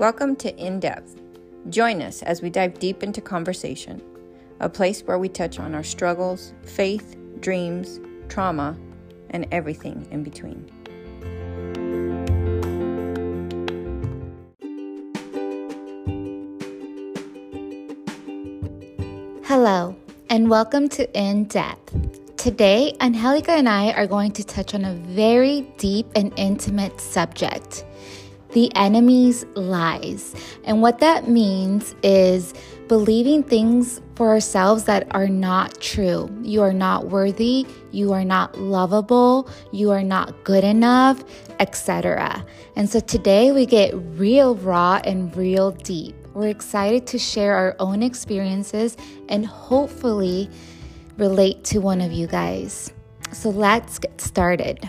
Welcome to In Depth. Join us as we dive deep into conversation, a place where we touch on our struggles, faith, dreams, trauma, and everything in between. Hello, and welcome to In Depth. Today, Angelica and I are going to touch on a very deep and intimate subject the enemy's lies. And what that means is believing things for ourselves that are not true. You are not worthy, you are not lovable, you are not good enough, etc. And so today we get real raw and real deep. We're excited to share our own experiences and hopefully relate to one of you guys. So let's get started.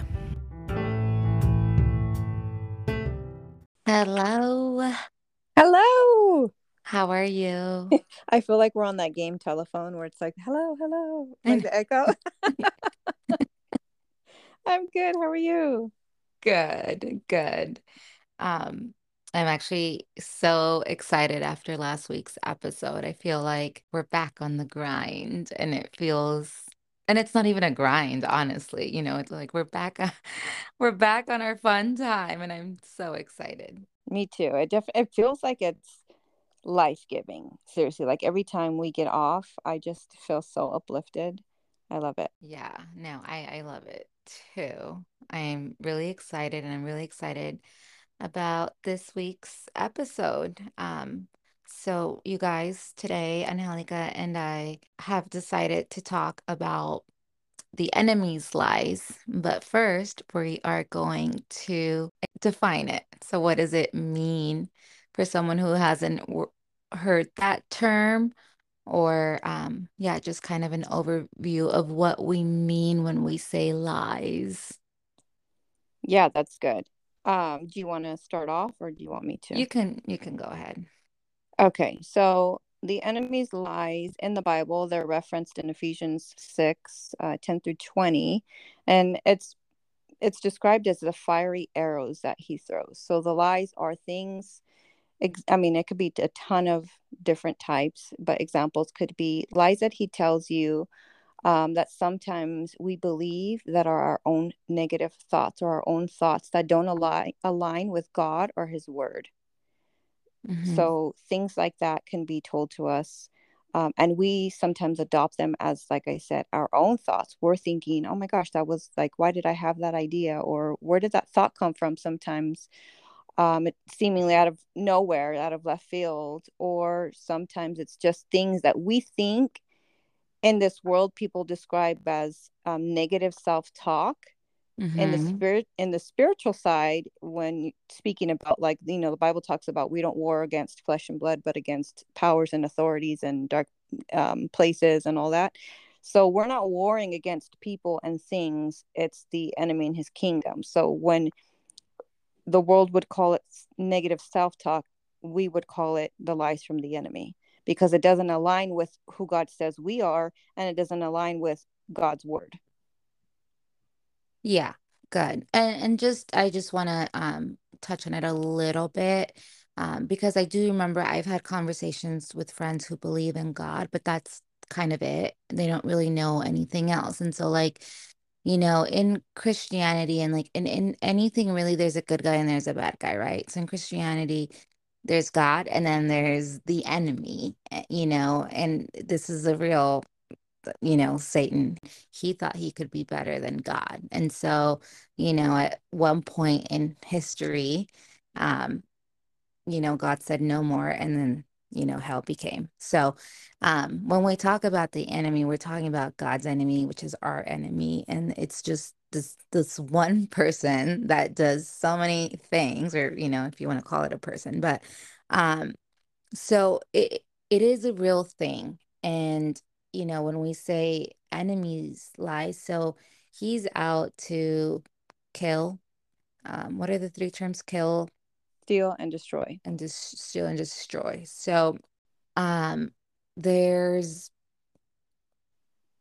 Hello. Hello. How are you? I feel like we're on that game telephone where it's like, hello, hello, like the echo. I'm good. How are you? Good, good. Um, I'm actually so excited after last week's episode. I feel like we're back on the grind and it feels and it's not even a grind, honestly. You know, it's like we're back on, we're back on our fun time and I'm so excited. Me too. It def- it feels like it's life-giving. Seriously, like every time we get off, I just feel so uplifted. I love it. Yeah, no, I I love it too. I'm really excited and I'm really excited about this week's episode. Um so, you guys, today, Angelica and I have decided to talk about the enemy's lies. But first, we are going to define it. So, what does it mean for someone who hasn't heard that term? Or, um, yeah, just kind of an overview of what we mean when we say lies. Yeah, that's good. Um, do you want to start off or do you want me to? You can you can go ahead. Okay, so the enemy's lies in the Bible, they're referenced in Ephesians 6, uh, 10 through 20. And it's it's described as the fiery arrows that he throws. So the lies are things, ex- I mean, it could be a ton of different types, but examples could be lies that he tells you um, that sometimes we believe that are our own negative thoughts or our own thoughts that don't align, align with God or his word. Mm-hmm. So things like that can be told to us. Um, and we sometimes adopt them as, like I said, our own thoughts. We're thinking, oh my gosh, that was like, why did I have that idea? Or where did that thought come from sometimes? Um, it seemingly out of nowhere, out of left field. Or sometimes it's just things that we think in this world people describe as um, negative self talk mm-hmm. in the mm-hmm. spirit in the spiritual side when speaking about like you know the bible talks about we don't war against flesh and blood but against powers and authorities and dark um, places and all that so we're not warring against people and things it's the enemy and his kingdom so when the world would call it negative self-talk we would call it the lies from the enemy because it doesn't align with who god says we are and it doesn't align with god's word yeah, good. And and just I just want to um touch on it a little bit um because I do remember I've had conversations with friends who believe in God, but that's kind of it. They don't really know anything else. And so like you know, in Christianity and like in, in anything really, there's a good guy and there's a bad guy, right? So in Christianity, there's God and then there's the enemy, eh, you know, and this is a real you know, Satan, he thought he could be better than God. And so, you know, at one point in history, um, you know, God said no more, and then, you know, hell became. So, um, when we talk about the enemy, we're talking about God's enemy, which is our enemy. And it's just this this one person that does so many things, or, you know, if you want to call it a person, but um, so it it is a real thing. And you know, when we say enemies lie, so he's out to kill. Um, what are the three terms? Kill, steal, and destroy. And just steal and destroy. So um there's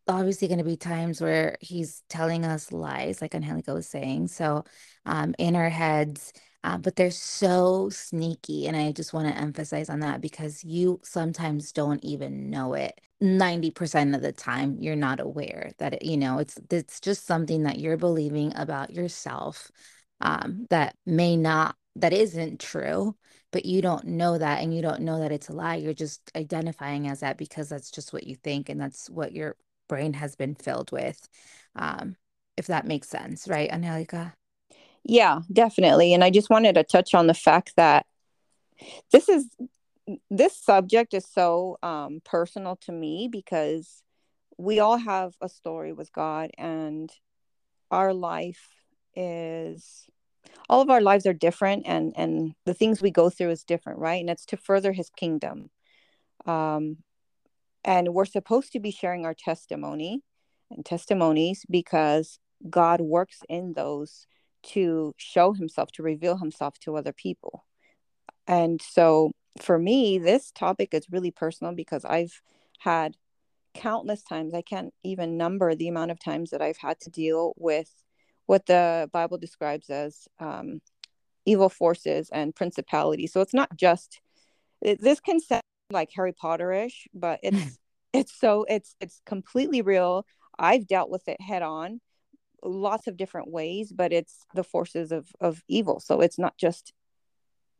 obviously going to be times where he's telling us lies, like Angelica was saying. So um in our heads, uh, but they're so sneaky. And I just want to emphasize on that because you sometimes don't even know it. 90% of the time, you're not aware that, it, you know, it's, it's just something that you're believing about yourself um, that may not, that isn't true, but you don't know that and you don't know that it's a lie. You're just identifying as that because that's just what you think and that's what your brain has been filled with. Um, if that makes sense, right, Angelica? Yeah, definitely. And I just wanted to touch on the fact that this is this subject is so um, personal to me because we all have a story with God and our life is all of our lives are different and and the things we go through is different right? And it's to further his kingdom. Um and we're supposed to be sharing our testimony and testimonies because god works in those to show himself to reveal himself to other people. And so for me this topic is really personal because i've had countless times i can't even number the amount of times that i've had to deal with what the bible describes as um, evil forces and principalities. So it's not just it, this can sound like harry potterish but it's it's so it's it's completely real. I've dealt with it head on lots of different ways but it's the forces of of evil. So it's not just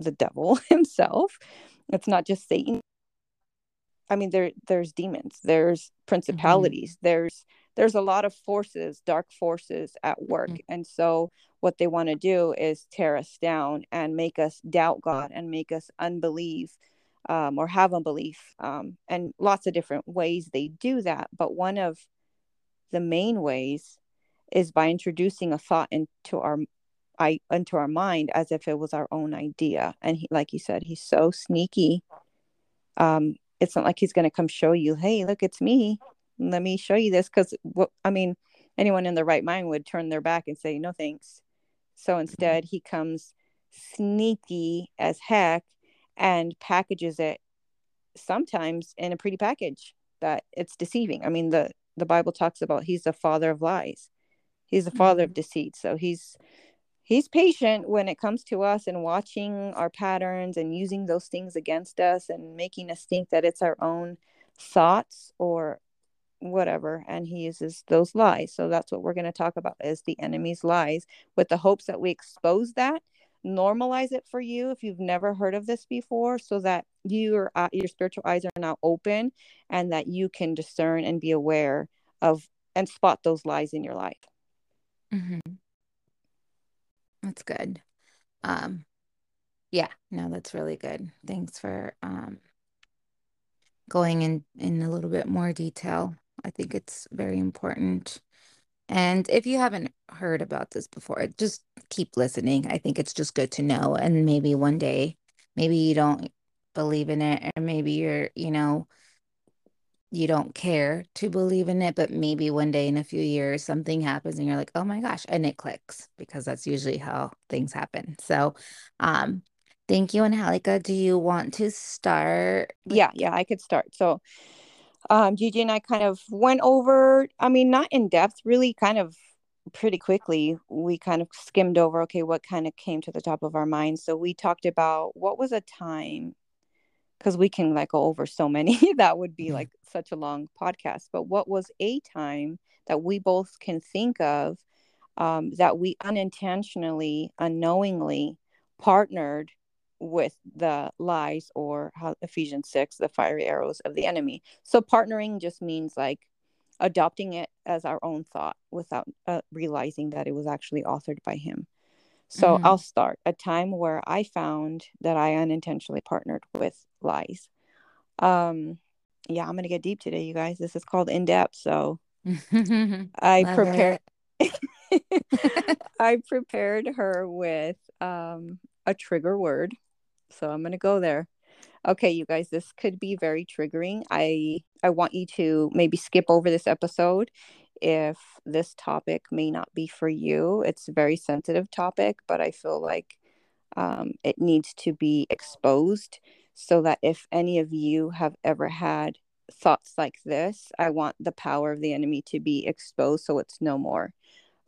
the devil himself it's not just satan i mean there there's demons there's principalities mm-hmm. there's there's a lot of forces dark forces at work mm-hmm. and so what they want to do is tear us down and make us doubt god and make us unbelieve um, or have unbelief um, and lots of different ways they do that but one of the main ways is by introducing a thought into our I into our mind as if it was our own idea. And he, like you said, he's so sneaky. Um, it's not like he's going to come show you, hey, look, it's me. Let me show you this. Because what I mean, anyone in their right mind would turn their back and say, no, thanks. So instead, he comes sneaky as heck and packages it sometimes in a pretty package that it's deceiving. I mean, the the Bible talks about he's the father of lies. He's the father mm-hmm. of deceit. So he's he's patient when it comes to us and watching our patterns and using those things against us and making us think that it's our own thoughts or whatever. And he uses those lies. So that's what we're going to talk about is the enemy's lies with the hopes that we expose that normalize it for you if you've never heard of this before so that your uh, your spiritual eyes are now open and that you can discern and be aware of and spot those lies in your life. Mm-hmm. That's good um yeah no that's really good thanks for um going in in a little bit more detail i think it's very important and if you haven't heard about this before, just keep listening. I think it's just good to know. And maybe one day, maybe you don't believe in it, or maybe you're, you know, you don't care to believe in it, but maybe one day in a few years something happens and you're like, oh my gosh, and it clicks because that's usually how things happen. So, um, thank you, Angelica. Do you want to start? With- yeah, yeah, I could start. So, um, Giggi and I kind of went over, I mean, not in depth, really kind of pretty quickly. We kind of skimmed over, okay, what kind of came to the top of our minds. So we talked about what was a time, because we can like go over so many, that would be like such a long podcast. But what was a time that we both can think of um, that we unintentionally, unknowingly partnered with the lies or how Ephesians 6, the fiery arrows of the enemy. So partnering just means like adopting it as our own thought without uh, realizing that it was actually authored by him. So mm-hmm. I'll start a time where I found that I unintentionally partnered with lies. Um, yeah, I'm gonna get deep today, you guys. This is called in depth. So I prepared. I prepared her with um, a trigger word so I'm going to go there. Okay, you guys, this could be very triggering. I I want you to maybe skip over this episode if this topic may not be for you. It's a very sensitive topic, but I feel like um, it needs to be exposed so that if any of you have ever had thoughts like this, I want the power of the enemy to be exposed so it's no more.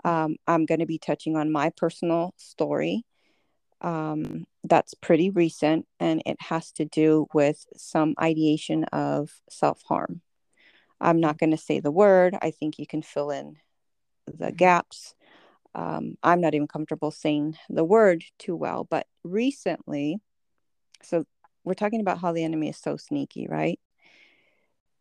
Um, I'm going to be touching on my personal story Um, that's pretty recent, and it has to do with some ideation of self harm. I'm not going to say the word. I think you can fill in the Mm-hmm. gaps. Um, I'm not even comfortable saying the word too well, but recently, so we're talking about how the enemy is so sneaky, right?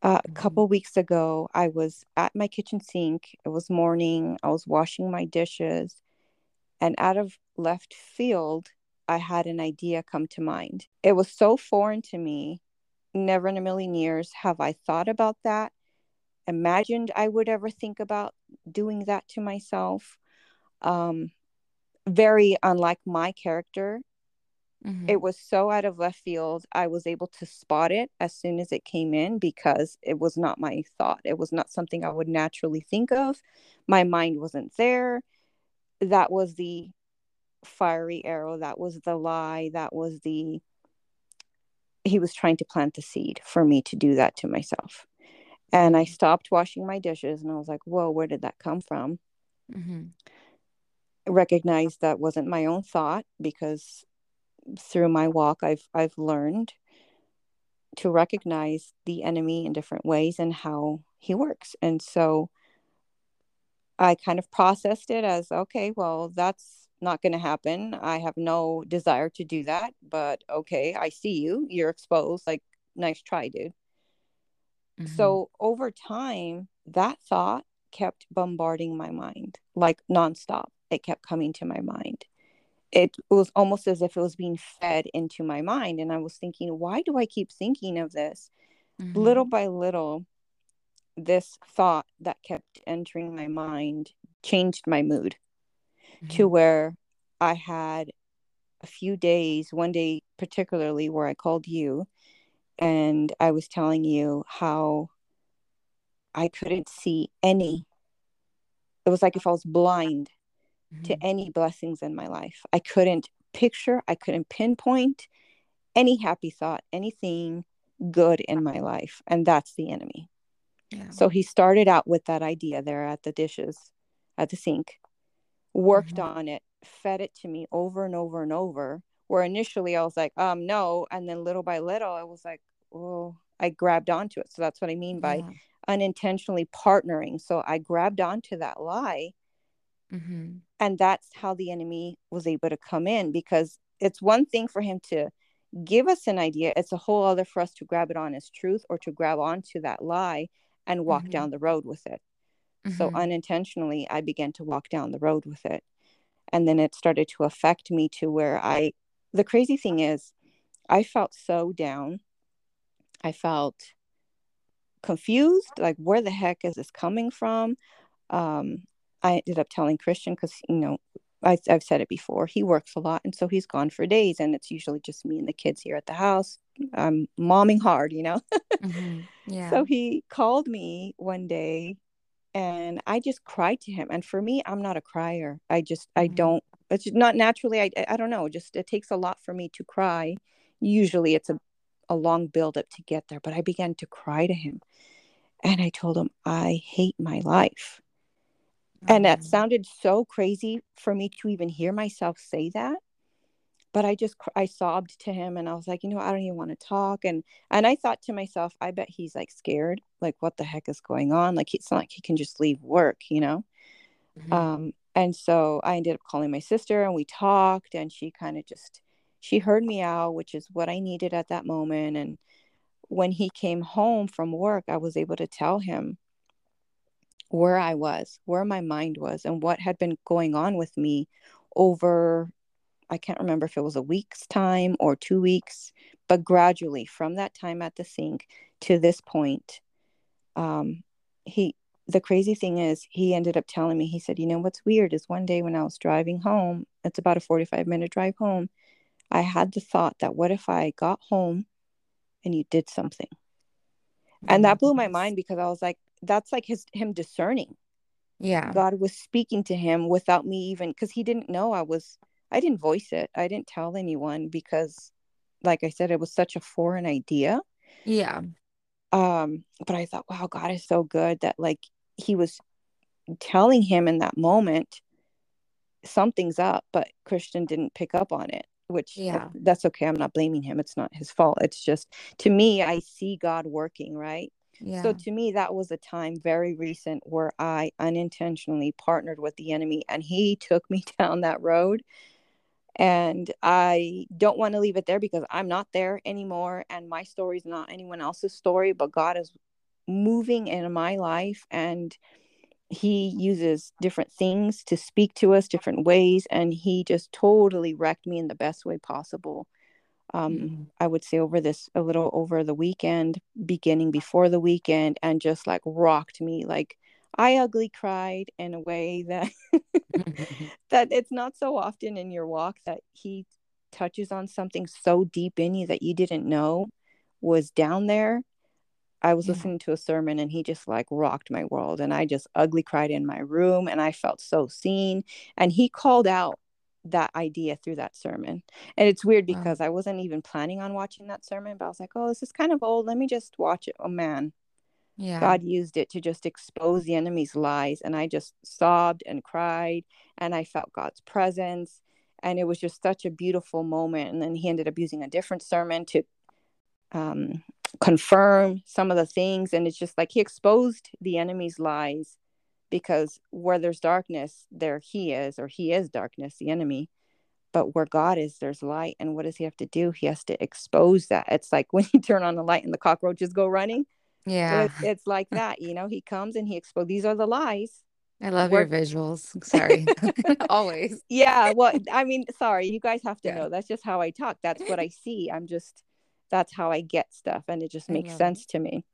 Uh, a Mhm. couple weeks ago, I was at my kitchen sink. It was morning. I was washing my dishes, and out of left field, I had an idea come to mind. It was so foreign to me. Never in a million years have I thought about that, imagined I would ever think about doing that to myself. Um, very unlike my character. Mhm. It was so out of left field. I was able to spot it as soon as it came in because it was not my thought. It was not something I would naturally think of. My mind wasn't there. That was the fiery arrow. That was the lie. That was the. He was trying to plant the seed for me to do that to myself. And I stopped washing my dishes and I was like, whoa, where did that come from? Mm-hmm. recognized that wasn't my own thought because through my walk I've I've learned to recognize the enemy in different ways and how he works. And so I kind of processed it as okay, well, that's not going to happen. I have no desire to do that, but okay, I see you. You're exposed. Like, nice try, dude. Mhm. So over time, that thought kept bombarding my mind like nonstop. It kept coming to my mind. It was almost as if it was being fed into my mind. And I was thinking, why do I keep thinking of this? Mhm. Little by little, this thought that kept entering my mind changed my mood to Mhm. where I had a few days, one day particularly, where I called you and I was telling you how I couldn't see any. It was like if I was blind to Mhm. any blessings in my life. I couldn't picture, I couldn't pinpoint any happy thought, anything good in my life. And that's the enemy. Yeah. So he started out with that idea there at the dishes, at the sink, worked Mhm. on it, fed it to me over and over and over. Where initially I was like, um, no. And then little by little, I was like, oh, I grabbed onto it. So that's what I mean by Yeah. unintentionally partnering. So I grabbed onto that lie. Mhm. And that's how the enemy was able to come in because it's one thing for him to give us an idea, it's a whole other for us to grab it on as truth or to grab onto that lie and walk Mhm. down the road with it. So Mhm. unintentionally, I began to walk down the road with it. And then it started to affect me to where I, the crazy thing is, I felt so down. I felt confused like, where the heck is this coming from? Um, I ended up telling Christian because, you know, I, I've said it before, he works a lot. And so he's gone for days. And it's usually just me and the kids here at the house. I'm momming hard, you know? Mhm. Yeah. So he called me one day and I just cried to him. And for me, I'm not a crier. I just, I Mhm. don't, it's not naturally. I, I don't know. Just, it takes a lot for me to cry. Usually it's a, a long build up to get there, but I began to cry to him. And I told him, I hate my life. And that Mhm. sounded so crazy for me to even hear myself say that. But I just, I sobbed to him and I was like, you know, I don't even want to talk. And, and I thought to myself, I bet he's like scared. Like, what the heck is going on? Like, it's not like he can just leave work, you know? Mhm. Um, and so I ended up calling my sister and we talked and she kind of just, she heard me out, which is what I needed at that moment. And when he came home from work, I was able to tell him where I was, where my mind was, and what had been going on with me over, I can't remember if it was a week's time or two weeks, but gradually from that time at the sink to this point, um, he, the crazy thing is, he ended up telling me, he said, You know, what's weird is one day when I was driving home, it's about a 45 minute drive home, I had the thought that what if I got home and you did something? And that blew my mind because I was like, that's like his him discerning. Yeah. God was speaking to him without me even because he didn't know I was I didn't voice it. I didn't tell anyone because like I said, it was such a foreign idea. Yeah. Um, but I thought, wow, God is so good that like he was telling him in that moment something's up, but Christian didn't pick up on it, which uh, Yeah. that's okay. I'm not blaming him. It's not his fault. It's just to me, I see God working, right? yeah. So to me, that was a time very recent where I unintentionally partnered with the enemy and he took me down that road. And I don't want to leave it there because I'm not there anymore. And my story is not anyone else's story, but God is moving in my life and he uses different things to speak to us different ways and he just totally wrecked me in the best way possible. Um Mhm. i would say over this a little over the weekend beginning before the weekend and just like rocked me. Like i ugly cried in a way that that it's not so often in your walk that he touches on something so deep in you that you didn't know was down there I was Yeah. listening to a sermon and he just like rocked my world and I just ugly cried in my room and I felt so seen and he called out that idea through that sermon. And it's weird Wow. because I wasn't even planning on watching that sermon but I was like, "Oh, this is kind of old. Let me just watch it." Oh man, Yeah. God used it to just expose the enemy's lies and I just sobbed and cried and I felt God's presence and it was just such a beautiful moment and then he ended up using a different sermon to um, confirm some of the things. And it's just like he exposed the enemy's lies because where there's darkness, there he is, or he is darkness, the enemy. But where God is, there's light. And what does he have to do? He has to expose that. It's like when you turn on the light and the cockroaches go running. Yeah. it, it's like that, you know. He comes and he exposes. These are the lies. I love your visuals. Sorry. Always. yeah. Well, I mean, sorry, you guys have to Yeah. know. That's just how I talk. That's what I see. I'm just. That's how I get stuff, and it just makes love it. sense to me.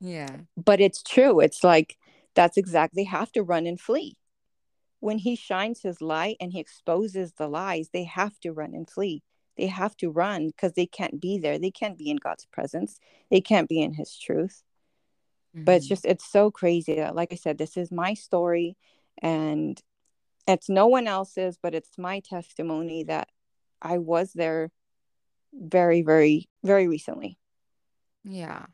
Yeah. but it's true it's like that's exactly have to run and flee when he shines his light and he exposes the lies they have to run and flee they have to run because they can't be there they can't be in god's presence they can't be in his truth but it's Mhm. just it's so crazy that like i said this is my story and it's no one else's but it's my testimony that i was there very very very recently Yeah.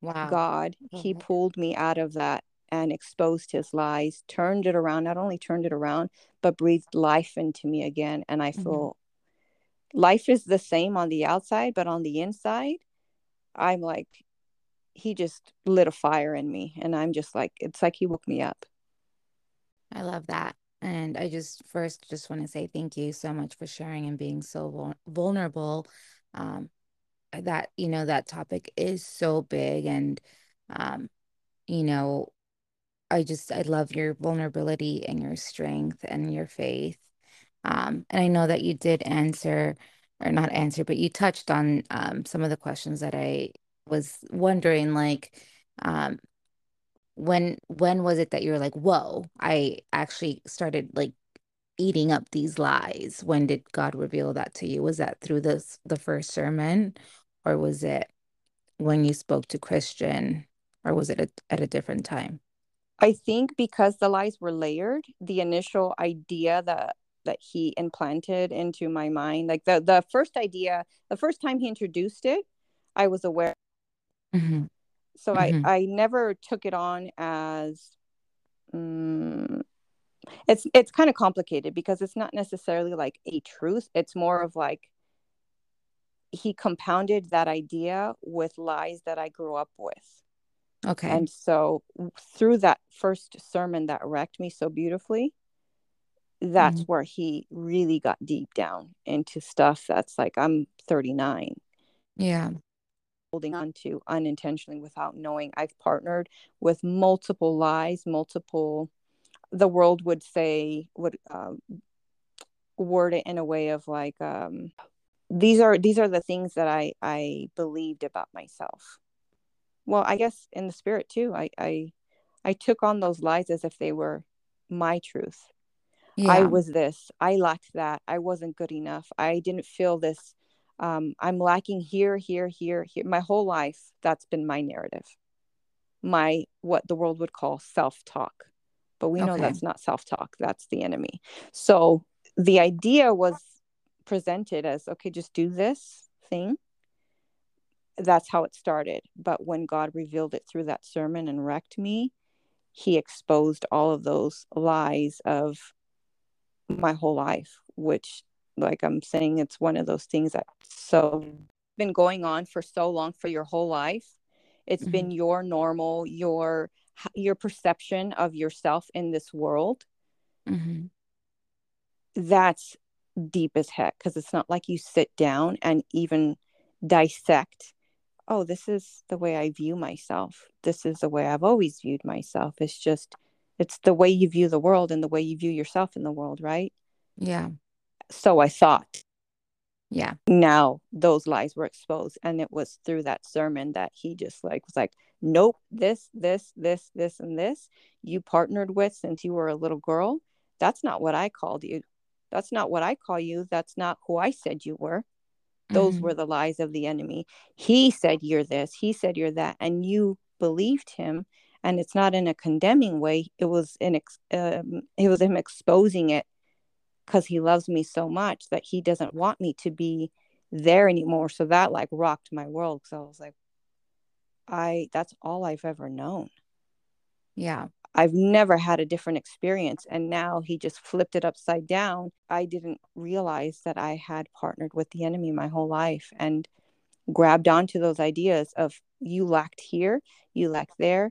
Wow. God, He pulled me out of that and exposed His lies, turned it around, not only turned it around, but breathed life into me again. And I Mhm. feel life is the same on the outside, but on the inside, I'm like, He just lit a fire in me. And I'm just like, it's like He woke me up. I love that. And I just first just want to say thank you so much for sharing and being so vul vulnerable. Um, that, you know, that topic is so big and um, you know, I just I love your vulnerability and your strength and your faith. Um, and I know that you did answer or not answer, but you touched on um some of the questions that I was wondering, like um when when was it that you were like, whoa, I actually started like eating up these lies? When did God reveal that to you? Was that through this the first sermon, or was it when you spoke to Christian, or was it at, at a different time? I think because the lies were layered, the initial idea that that he implanted into my mind, like the the first idea, the first time he introduced it, I was aware. hmm So I hmm I never took it on as mm, it's it's kind of complicated because it's not necessarily like a truth. It's more of like he compounded that idea with lies that I grew up with. Okay. And so through that first sermon that wrecked me so beautifully, that's Mhm. where he really got deep down into stuff that's like I'm 39 Yeah. Holding on to unintentionally without knowing. I've partnered with multiple lies, multiple the world would say would um, word it in a way of like um, these are these are the things that I I believed about myself. Well, I guess in the spirit too. I I I took on those lies as if they were my truth. I was this. I lacked that. I wasn't good enough. I didn't feel this. Um, I'm lacking here, here, here, here. My whole life, that's been my narrative. My what the world would call self-talk. But we know Okay. that's not self-talk. That's the enemy. So the idea was presented as okay, just do this thing. That's how it started. But when God revealed it through that sermon and wrecked me, he exposed all of those lies of my whole life, which like I'm saying, it's one of those things that so been going on for so long for your whole life. It's Mhm. been your normal, your your perception of yourself in this world. Mhm. That's deep as heck because it's not like you sit down and even dissect oh this is the way i view myself this is the way i've always viewed myself it's just it's the way you view the world and the way you view yourself in the world right Yeah. So i thought. Yeah. now those lies were exposed and it was through that sermon that he just like was like nope this this this this and this you partnered with since you were a little girl. That's not what i called you. That's not what i call you. That's not who i said you were. Those Mhm. were the lies of the enemy. He said you're this he said you're that and you believed him and it's not in a condemning way. It was in ex- um, it was him exposing it because he loves me so much that he doesn't want me to be there anymore. So that like rocked my world because i was like i that's all i've ever known. Yeah. i've never had a different experience. And now he just flipped it upside down. I didn't realize that i had partnered with the enemy my whole life and grabbed onto those ideas of you lacked here you lack there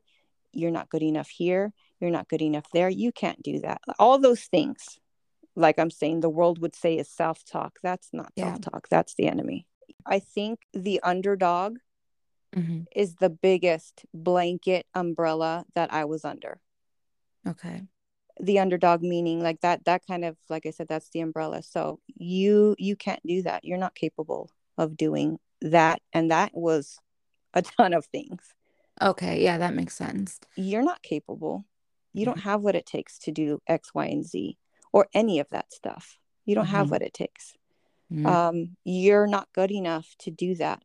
you're not good enough here you're not good enough there you can't do that. All those things like i'm saying the world would say is self-talk that's not Yeah. self-talk that's the enemy i think the underdog Mhm. is the biggest blanket umbrella that i was under Okay. the underdog meaning like that that kind of like i said that's the umbrella so you you can't do that you're not capable of doing that and that was a ton of things Okay. Yeah, that makes sense. you're not capable you don't Mhm. have what it takes to do x y and z or any of that stuff you don't have Mhm. what it takes Mhm. um you're not good enough to do that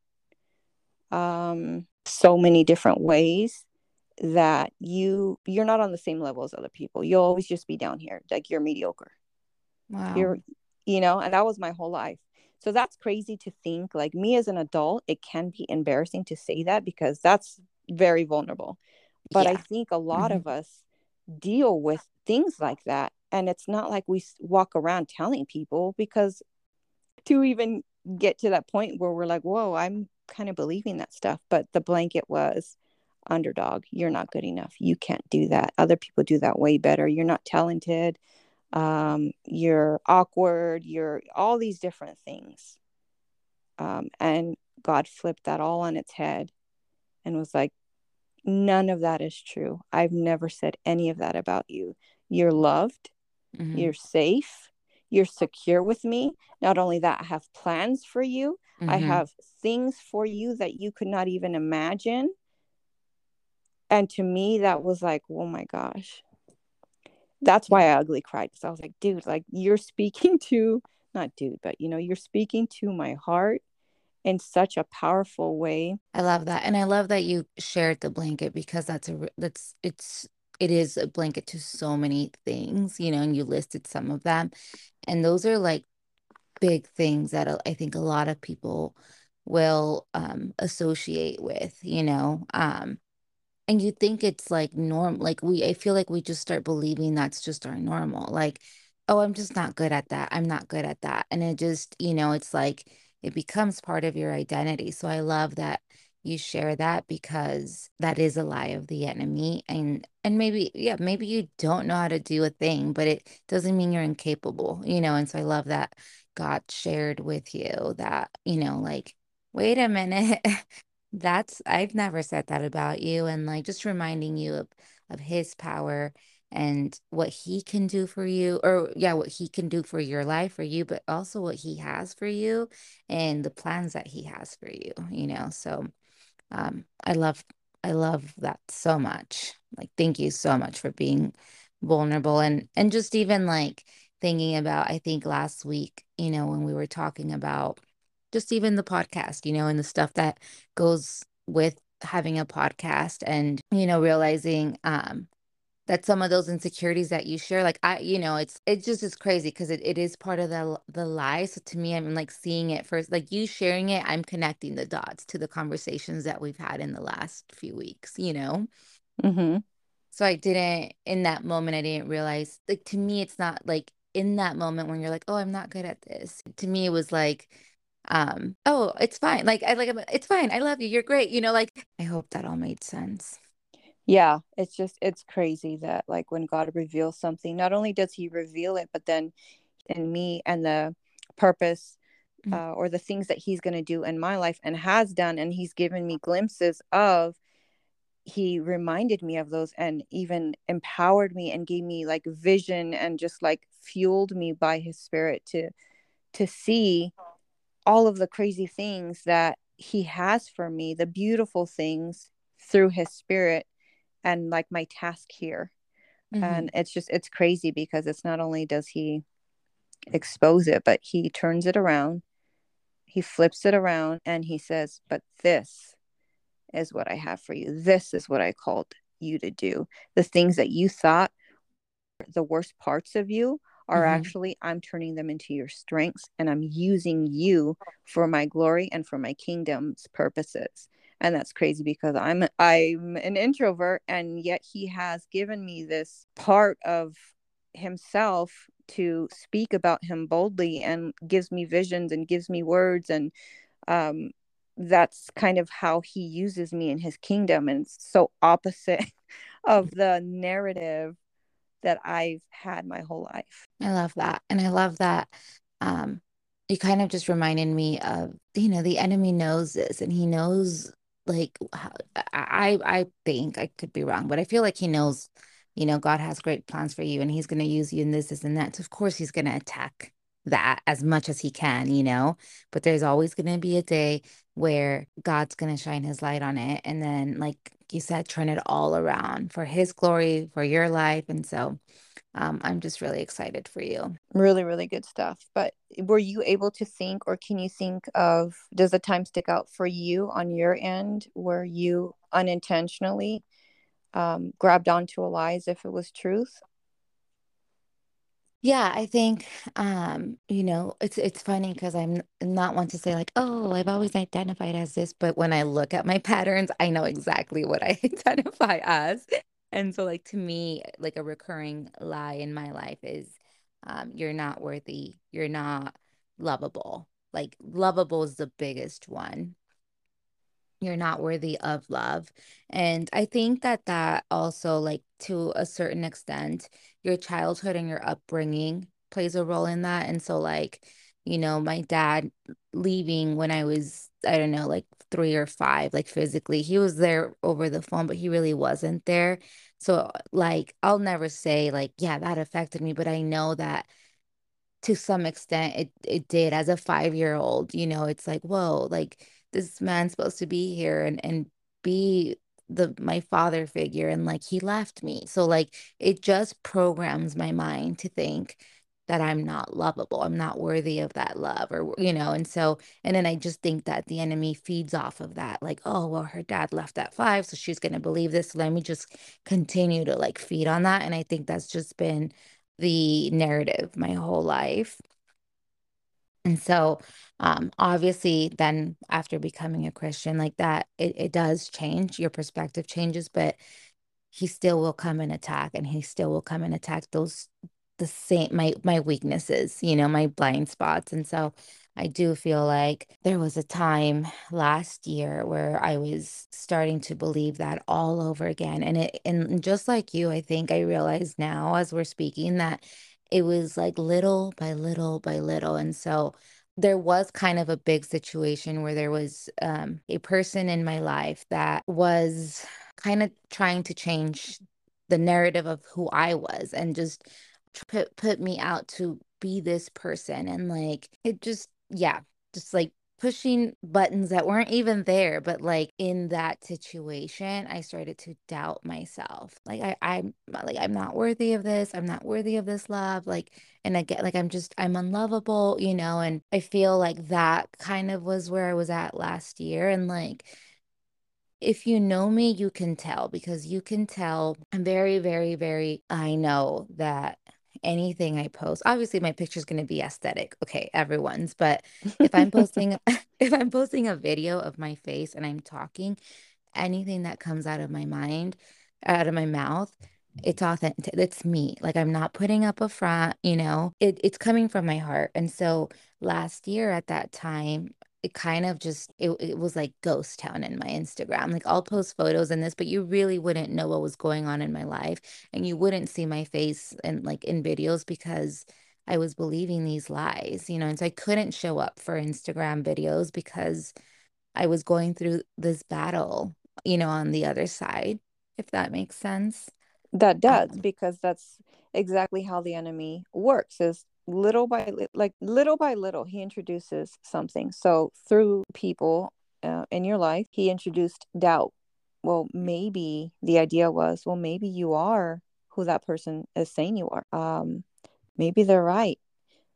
um so many different ways that you you're not on the same level as other people you'll always just be down here like you're mediocre Wow. you're you know and that was my whole life so that's crazy to think like me as an adult it can be embarrassing to say that because that's very vulnerable but i think a lot Mhm. of us deal with things like that and it's not like we walk around telling people because to even get to that point where we're like whoa i'm kind of believing that stuff but the blanket was underdog you're not good enough. You can't do that. Other people do that way better. You're not talented. Um, you're awkward. You're all these different things. Um, and god flipped that all on its head and was like none of that is true. I've never said any of that about you. You're loved Mhm. you're safe you're secure with me not only that i have plans for you i Mhm. have things for you that you could not even imagine and to me that was like oh my gosh that's why i ugly cried because i was like dude like you're speaking to not dude but you know you're speaking to my heart in such a powerful way I love that. And I love that you shared the blanket because that's a that's it's it is a blanket to so many things, you know, and you listed some of them. And those are like big things that uh, I think a lot of people will um associate with, you know. Um and you think it's like norm like we I feel like we just start believing that's just our normal. Like, oh, I'm just not good at that. I'm not good at that. And it just, you know, it's like it becomes part of your identity. So I love that you share that because that is a lie of the enemy. And and maybe, yeah, maybe you don't know how to do a thing, but it doesn't mean you're incapable, you know. And so I love that God shared with you that, you know, like, wait a minute. That's I've never said that about you and like just reminding you of of his power and what he can do for you or yeah what he can do for your life for you but also what he has for you and the plans that he has for you you know so um I love I love that so much. Like thank you so much for being vulnerable and and just even like thinking about I think last week you know when we were talking about just even the podcast, you know, and the stuff that goes with having a podcast and, you know, realizing um that some of those insecurities that you share, like I, you know, it's it just is crazy because it, it is part of the the lie. So to me, I'm like seeing it first, like you sharing it, I'm connecting the dots to the conversations that we've had in the last few weeks, you know? mm-hmm. So I didn't in that moment I didn't realize like to me it's not like in that moment when you're like, "Oh, I'm not good at this." To me, it was like, um, "Oh, it's fine." Like I like it's fine. I love you. You're great. You know, like I hope that all made sense. Yeah, it's just it's crazy that like when God reveals something, not only does he reveal it, but then in me and the purpose mm. uh, or the things that he's going to do in my life and has done and he's given me glimpses of he reminded me of those and even empowered me and gave me like vision and just like fueled me by his spirit to to see all of the crazy things that he has for me the beautiful things through his spirit and like my task here mm-hmm. and it's just it's crazy because it's not only does he expose it but he turns it around he flips it around and he says but this is what I have for you. This is what I called you to do. The things that you thought the worst parts of you are mm-hmm. actually I'm turning them into your strengths and I'm using you for my glory and for my kingdom's purposes. And that's crazy because I'm I'm an introvert and yet he has given me this part of himself to speak about him boldly and gives me visions and gives me words and um that's kind of how he uses me in his kingdom and it's so opposite of the narrative that I've had my whole life. I love that. And I love that um you kind of just reminded me of you know the enemy knows this and he knows like I I think I could be wrong but I feel like he knows you know God has great plans for you and he's going to use you in this this and that so of course he's going to attack that as much as he can, you know, but there's always going to be a day where God's going to shine his light on it. And then, like you said, turn it all around for his glory, for your life. And so um, I'm just really excited for you. Really, really good stuff. But were you able to think, or can you think of, does the time stick out for you on your end? Were you unintentionally um, grabbed onto a lie as if it was truth? Yeah, I think um, you know, it's it's funny because I'm not one to say like, oh, I've always identified as this, but when I look at my patterns, I know exactly what I identify as. And so like to me, like a recurring lie in my life is um, you're not worthy, you're not lovable. Like lovable is the biggest one you're not worthy of love. And I think that that also, like to a certain extent, your childhood and your upbringing plays a role in that. And so, like, you know, my dad leaving when I was, I don't know, like three or five, like physically, he was there over the phone, but he really wasn't there. So, like, I'll never say, like, yeah, that affected me, but I know that to some extent it it did. As a five year old you know it's like whoa like this man's supposed to be here and and be the my father figure and like he left me. So like it just programs my mind to think that I'm not lovable I'm not worthy of that love or you know and so and then I just think that the enemy feeds off of that like oh well her dad left at 5 so she's going to believe this let me just continue to like feed on that and I think that's just been the narrative my whole life and so, um, obviously, then after becoming a Christian, like that, it, it does change. Your perspective changes, but he still will come and attack, and he still will come and attack those the same my my weaknesses, you know, my blind spots. And so I do feel like there was a time last year where I was starting to believe that all over again. And it and just like you, I think I realize now as we're speaking that it was like little by little by little. And so there was kind of a big situation where there was um, a person in my life that was kind of trying to change the narrative of who I was and just put put me out to be this person. And like it just yeah just like pushing buttons that weren't even there. But like in that situation i started to doubt myself. Like i i'm like i'm not worthy of this. I'm not worthy of this love. Like and again like i'm just i'm unlovable you know? And i feel like that kind of was where i was at last year. And like if you know me you can tell because you can tell. I'm very very very i know that anything I post. Obviously, my picture is going to be aesthetic. Okay, everyone's. But if I'm posting, if I'm posting a video of my face and I'm talking, anything that comes out of my mind, out of my mouth, it's authentic it's me like i'm not putting up a front you know it, it's coming from my heart and so last year at that time it kind of just it, it was like ghost town in my instagram like i'll post photos in this but you really wouldn't know what was going on in my life and you wouldn't see my face and like in videos because i was believing these lies you know and so i couldn't show up for instagram videos because i was going through this battle you know on the other side if that makes sense. That does um, because that's exactly how the enemy works is little by like little by little he introduces something. So through people uh, in your life he introduced doubt. Well maybe the idea was well maybe you are who that person is saying you are. Um maybe they're right.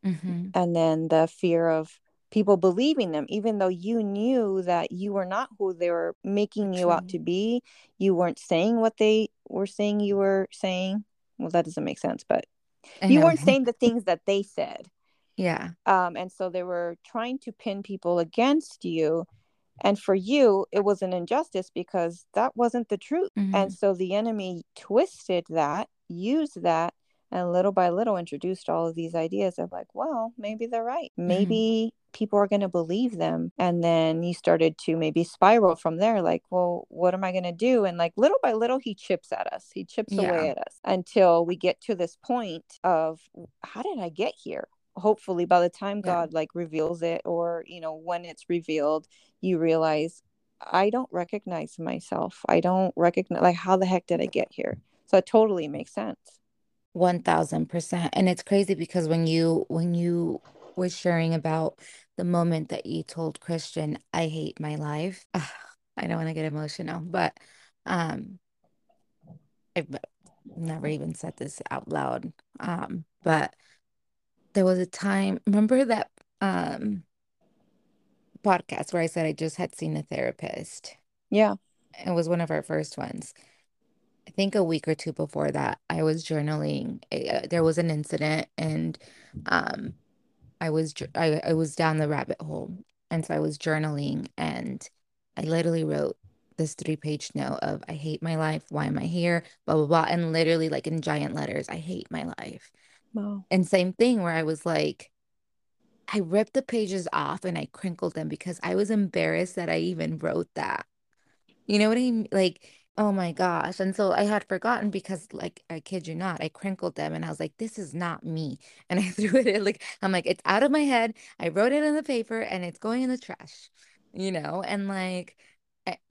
Mm-hmm. and then the fear of people believing them even though you knew that you were not who they were making you out to be you weren't saying what they were saying you were saying. Well that doesn't make sense but you weren't saying the things that they said. Yeah. Um and so they were trying to pin people against you. And for you it was an injustice because that wasn't the truth. Mm-hmm. and so the enemy twisted that used that and little by little introduced all of these ideas of like well maybe they're right. Mm-hmm. maybe people are going to believe them and then you started to maybe spiral from there like well what am i going to do? And like little by little he chips at us. He chips away at us until we get to this point of how did i get here? Hopefully by the time Yeah. god like reveals it or you know when it's revealed you realize i don't recognize myself. I don't recognize like how the heck did i get here? So it totally makes sense. 1000% and it's crazy because when you when you were sharing about the moment that you told Christian I hate my life. I don't want to get emotional but um I've never even said this out loud um but there was a time remember that um podcast where I said I just had seen a therapist? Yeah. It was one of our first ones. I think a week or two before that, I was journaling. Uh, there was an incident, and um, I was I, I was down the rabbit hole, and so I was journaling, and I literally wrote this three page note of I hate my life. Why am I here? Blah blah blah, and literally like in giant letters, I hate my life. wow And same thing where I was like, I ripped the pages off and I crinkled them because I was embarrassed that I even wrote that. You know what I mean? Like, oh my gosh. And so I had forgotten because, like, I kid you not, I crinkled them and I was like, this is not me. And I threw it in, like, I'm like, it's out of my head. I wrote it on the paper and it's going in the trash, you know? And like,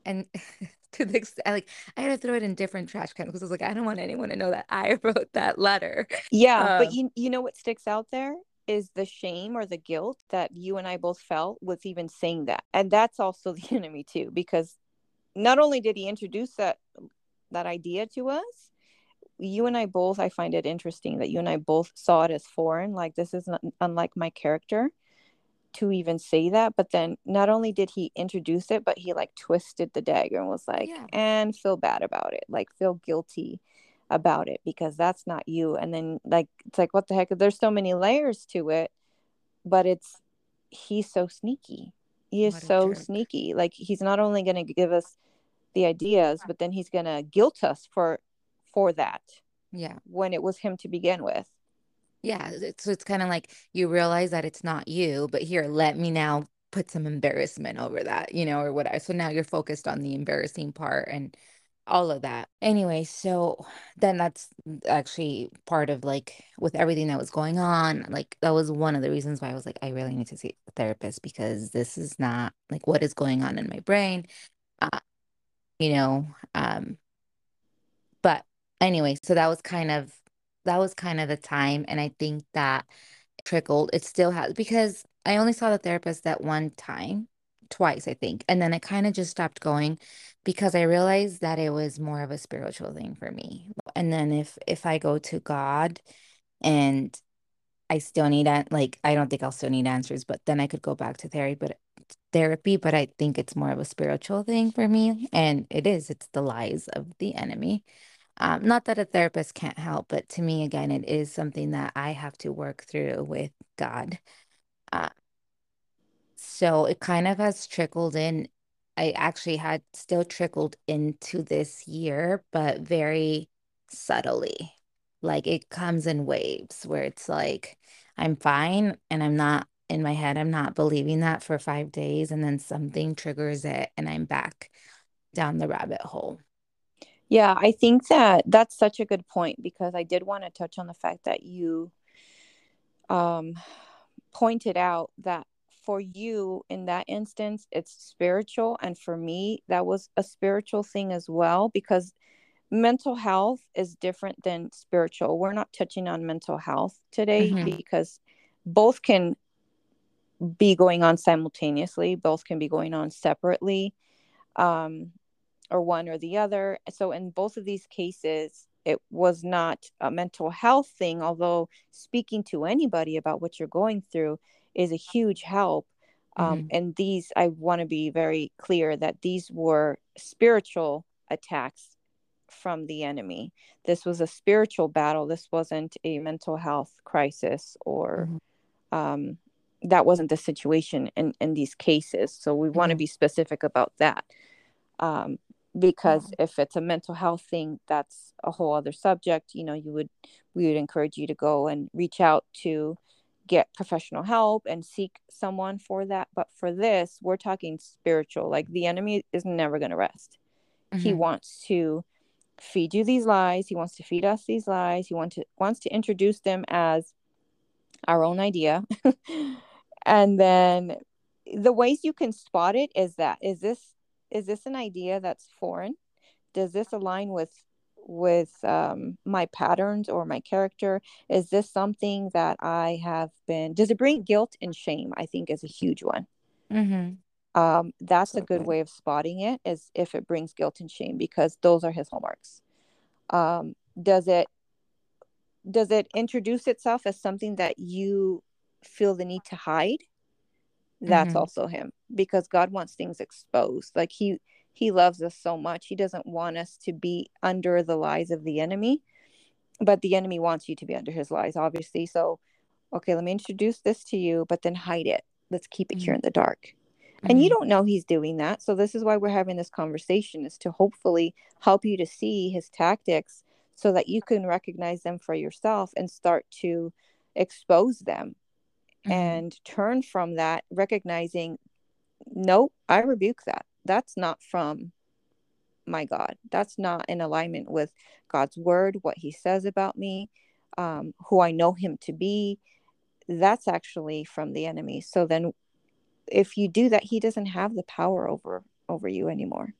and to the extent, like, I had to throw it in different trash cans because I was like, I don't want anyone to know that I wrote that letter. yeah but Um, you you know what sticks out there is the shame or the guilt that you and I both felt with even saying that. And that's also the enemy too because not only did he introduce that that idea to us, you and I both I find it interesting that you and I both saw it as foreign, like this is not unlike my character to even say that. But then not only did he introduce it, but he like twisted the dagger and was like, Yeah. and feel bad about it, like feel guilty about it because that's not you. And then like it's like what the heck? There's so many layers to it, but it's he's so sneaky. He is so jerk. sneaky. Like he's not only going to give us the ideas, but then he's going to guilt us for for that yeah. when it was him to begin with. Yeah, it's, so it's kind of like you realize that it's not you, but here, let me now put some embarrassment over that, you know, or whatever. So now you're focused on the embarrassing part and all of that. Anyway, so then that's actually part of like with everything that was going on, like that was one of the reasons why I was like, I really need to see a therapist because this is not like what is going on in my brain. Uh, you know, um, but anyway, so that was kind of that was kind of the time and I think that trickled. It still has because I only saw the therapist that one time, twice, I think. And then it kind of just stopped going because I realized that it was more of a spiritual thing for me. And then if if I go to God and I still need an like I don't think I'll still need answers, but then I could go back to therapy, but therapy, but I think it's more of a spiritual thing for me. And it is, it's the lies of the enemy. Um, not that a therapist can't help, but to me, again, it is something that I have to work through with God. Uh, so it kind of has trickled in. I actually had still trickled into this year, but very subtly. Like it comes in waves where it's like, I'm fine and I'm not in my head, I'm not believing that for five days. And then something triggers it and I'm back down the rabbit hole. Yeah, I think that that's such a good point because I did want to touch on the fact that you um, pointed out that for you in that instance, it's spiritual. And for me, that was a spiritual thing as well because mental health is different than spiritual. We're not touching on mental health today mm-hmm. because both can be going on simultaneously, both can be going on separately. Um, or one or the other. So in both of these cases, it was not a mental health thing, although speaking to anybody about what you're going through is a huge help. Um, mm-hmm. And these, I want to be very clear that these were spiritual attacks from the enemy. This was a spiritual battle. This wasn't a mental health crisis or mm-hmm. um, that wasn't the situation in, in these cases. So we want to mm-hmm. be specific about that. Um, because if it's a mental health thing that's a whole other subject you know you would we would encourage you to go and reach out to get professional help and seek someone for that. But for this we're talking spiritual. Like the enemy is never going to rest mm-hmm. he wants to feed you these lies. He wants to feed us these lies. He wants to wants to introduce them as our own idea. And then the ways you can spot it is that is this is this an idea that's foreign? Does this align with with um, my patterns or my character? Is this something that i have been does it bring guilt and shame i think is a huge one. Mm-hmm. um, that's a good, good way of spotting it is if it brings guilt and shame because those are his hallmarks. Um, does it does it introduce itself as something that you feel the need to hide? That's mm-hmm. also him because god wants things exposed. Like he he loves us so much he doesn't want us to be under the lies of the enemy but the enemy wants you to be under his lies obviously so okay let me introduce this to you but then hide it let's keep it mm-hmm. here in the dark mm-hmm. and you mm-hmm. don't know he's doing that so this is why we're having this conversation is to hopefully help you to see his tactics so that you can recognize them for yourself and start to expose them mm-hmm. and turn from that, recognizing, nope, I rebuke that. That's not from my God. That's not in alignment with God's word, what he says about me, um, who I know him to be. That's actually from the enemy. So then if you do that, he doesn't have the power over over you anymore.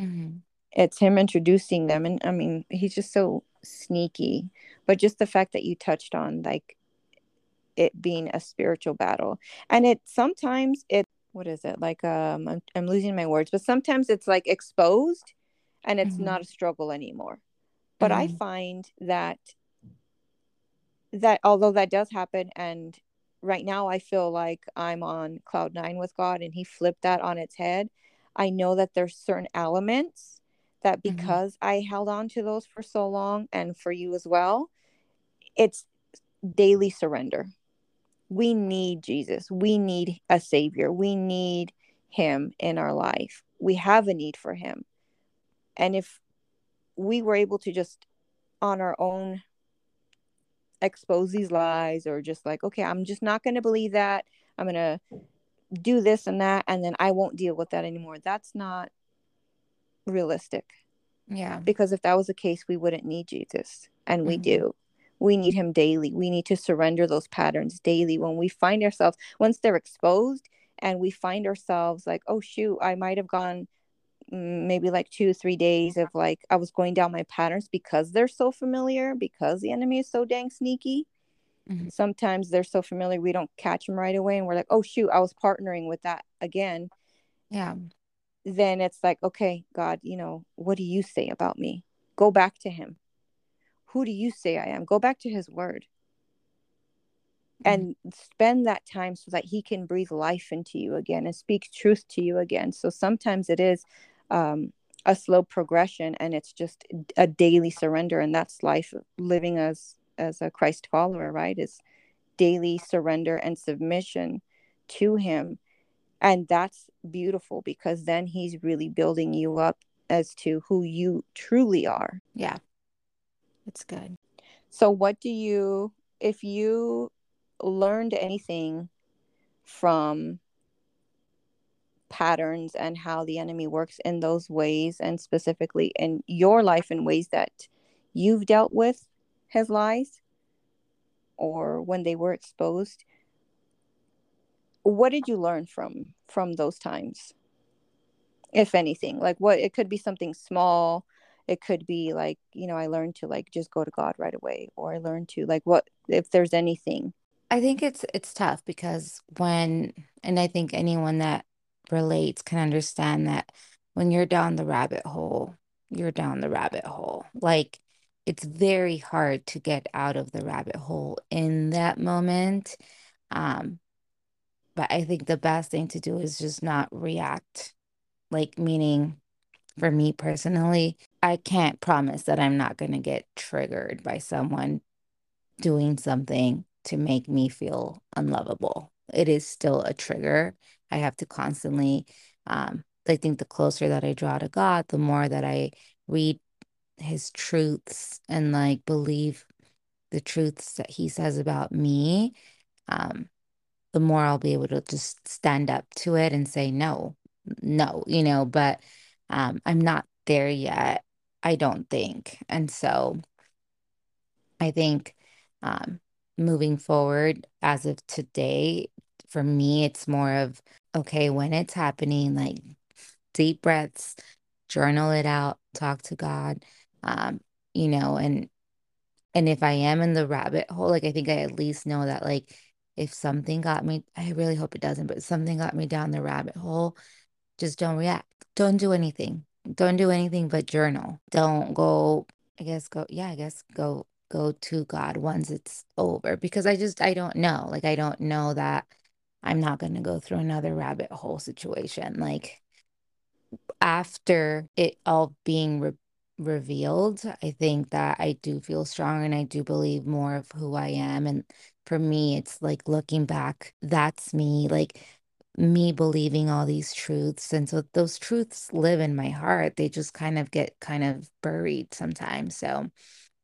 Mm-hmm. It's him introducing them. And I mean, he's just so sneaky. But just the fact that you touched on like it being a spiritual battle and it sometimes it what is it like um i'm, I'm losing my words but sometimes it's like exposed and it's mm-hmm. not a struggle anymore but mm-hmm. i find that that although that does happen and right now i feel like i'm on cloud nine with god and he flipped that on its head i know that there's certain elements that mm-hmm. because mm-hmm. i held on to those for so long and for you as well it's daily surrender we need Jesus. We need a savior. We need him in our life. We have a need for him. And if we were able to just on our own expose these lies or just like, okay, I'm just not going to believe that. I'm going to do this and that and then I won't deal with that anymore. That's not realistic. Yeah. Because if that was the case, we wouldn't need Jesus. And we mm-hmm. do we need him daily. We need to surrender those patterns daily. When we find ourselves once they're exposed and we find ourselves like oh shoot i might have gone mm, maybe like two three days of like i was going down my patterns because they're so familiar because the enemy is so dang sneaky. Mm-hmm. sometimes they're so familiar we don't catch them right away and we're like oh shoot i was partnering with that again. Yeah. Then it's like okay god you know what do you say about me? Go back to him who do you say I am? Go back to his word mm-hmm. and spend that time so that he can breathe life into you again and speak truth to you again. So sometimes it is um, a slow progression and it's just a daily surrender. And that's life living as, as a Christ follower, right? Is daily surrender and submission to him. And that's beautiful because then he's really building you up as to who you truly are. Yeah It's good. So, what do you, if you learned anything from patterns and how the enemy works in those ways, and specifically in your life in ways that you've dealt with his lies or when they were exposed, what did you learn from from those times if anything like what it could be something small it could be like you know i learned to like just go to god right away or i learned to like what if there's anything. I think it's it's tough because when and i think anyone that relates can understand that when you're down the rabbit hole you're down the rabbit hole. Like it's very hard to get out of the rabbit hole in that moment um but i think the best thing to do is just not react. Like meaning for me personally, I can't promise that I'm not going to get triggered by someone doing something to make me feel unlovable. It is still a trigger. I have to constantly, um, I think the closer that I draw to God, the more that I read his truths and like believe the truths that he says about me, um, the more I'll be able to just stand up to it and say, no, no, you know, but um, I'm not there yet, I don't think. And so I think um, moving forward as of today, for me, it's more of okay, when it's happening, like deep breaths, journal it out, talk to God, um, you know, and and if I am in the rabbit hole, like I think I at least know that like if something got me, I really hope it doesn't, but something got me down the rabbit hole, just don't react. Don't do anything. Don't do anything but journal. Don't go, I guess go, yeah, I guess go go to God once it's over because I just I don't know. Like I don't know that I'm not going to go through another rabbit hole situation. Like after it all being re- revealed, I think that I do feel strong and I do believe more of who I am and for me it's like looking back, that's me. Like me believing all these truths. And so those truths live in my heart. They just kind of get kind of buried sometimes. So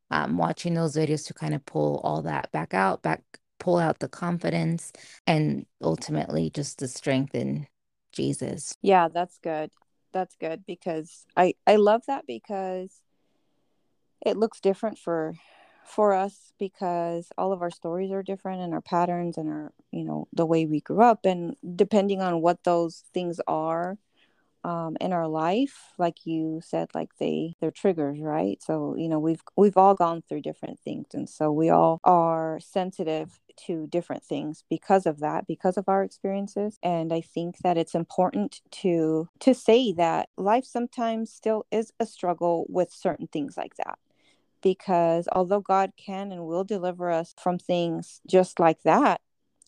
um, watching those videos to kind of pull all that back out, back pull out the confidence and ultimately just to strengthen Jesus. Yeah, that's good. That's good because I I love that because it looks different for for us because all of our stories are different and our patterns and our you know the way we grew up. And depending on what those things are um, in our life like you said like they they're triggers right? So you know we've we've all gone through different things. And so we all are sensitive to different things because of that because of our experiences. And i think that it's important to to say that life sometimes still is a struggle with certain things like that because although God can and will deliver us from things just like that,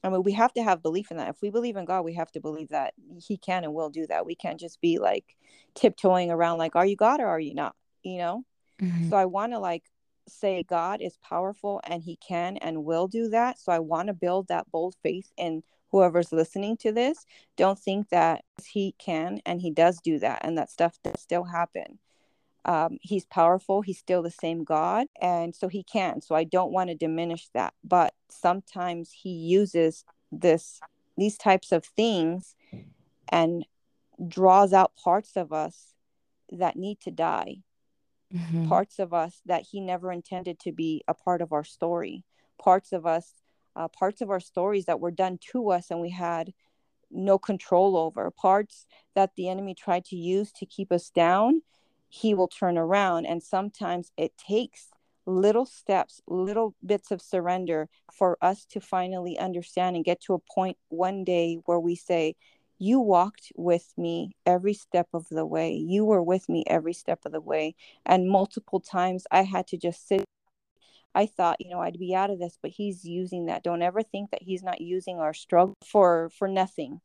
I mean, we have to have belief in that. If we believe in God, we have to believe that He can and will do that. We can't just be like tiptoeing around, like, are you God or are you not? You know? Mm-hmm. So I want to like say God is powerful and He can and will do that. So I want to build that bold faith in whoever's listening to this. Don't think that He can and He does do that and that stuff does still happen um, he's powerful he's still the same god and so he can so i don't want to diminish that but sometimes he uses this these types of things and draws out parts of us that need to die. Mm-hmm. parts of us that he never intended to be a part of our story. Parts of us uh, parts of our stories that were done to us and we had no control over. Parts that the enemy tried to use to keep us down he will turn around. And sometimes it takes little steps, little bits of surrender for us to finally understand and get to a point one day where we say, You walked with me every step of the way. You were with me every step of the way. And multiple times I had to just sit. I thought, you know, I'd be out of this, but he's using that. Don't ever think that he's not using our struggle for for nothing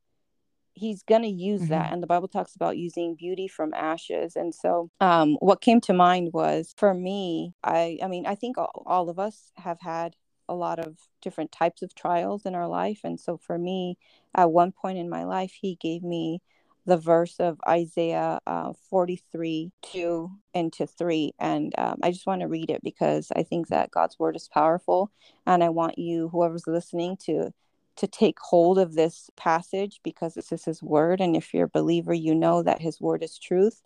he's going to use mm-hmm. that and the bible talks about using beauty from ashes and so um, what came to mind was for me i i mean i think all, all of us have had a lot of different types of trials in our life and so for me at one point in my life he gave me the verse of Isaiah uh, 43 2 and to 3. And um, I just want to read it because I think that God's word is powerful. And I want you, whoever's listening, to to take hold of this passage because this is his word. And if you're a believer you know that his word is truth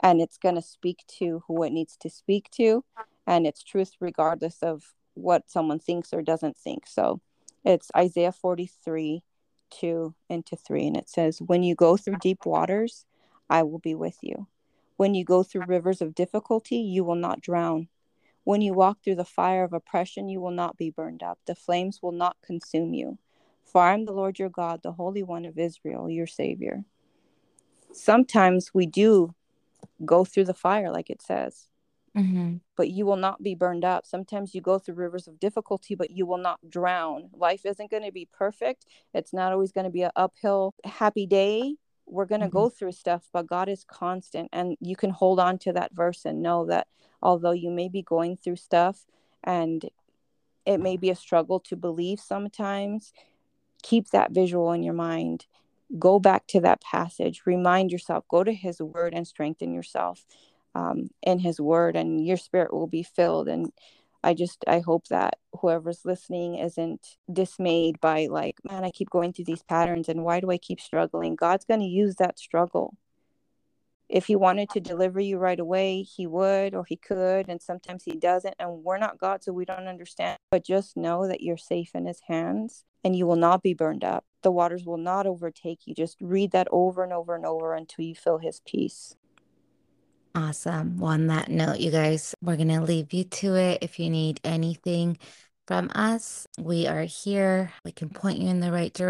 and it's going to speak to who it needs to speak to and it's truth regardless of what someone thinks or doesn't think. So it's isaiah 43 2 into 3 and it says when you go through deep waters i will be with you. When you go through rivers of difficulty you will not drown. When you walk through the fire of oppression you will not be burned up. The flames will not consume you for I am the Lord your God, the Holy One of Israel, your Savior. Sometimes we do go through the fire, like it says, mm-hmm. but you will not be burned up. Sometimes you go through rivers of difficulty, but you will not drown. Life isn't going to be perfect, it's not always going to be an uphill, happy day. We're going to mm-hmm. go through stuff, but God is constant. And you can hold on to that verse and know that although you may be going through stuff and it may be a struggle to believe sometimes, keep that visual in your mind. Go back to that passage. Remind yourself. Go to his word and strengthen yourself um, in his word and your spirit will be filled. And i just i hope that whoever's listening isn't dismayed by like man i keep going through these patterns and why do i keep struggling? God's going to use that struggle if he wanted to deliver you right away, he would or he could, and sometimes he doesn't. And we're not God, so we don't understand. But just know that you're safe in his hands and you will not be burned up. The waters will not overtake you. Just read that over and over and over until you feel his peace. Awesome. Well, on that note, you guys, we're going to leave you to it. If you need anything from us, we are here. We can point you in the right direction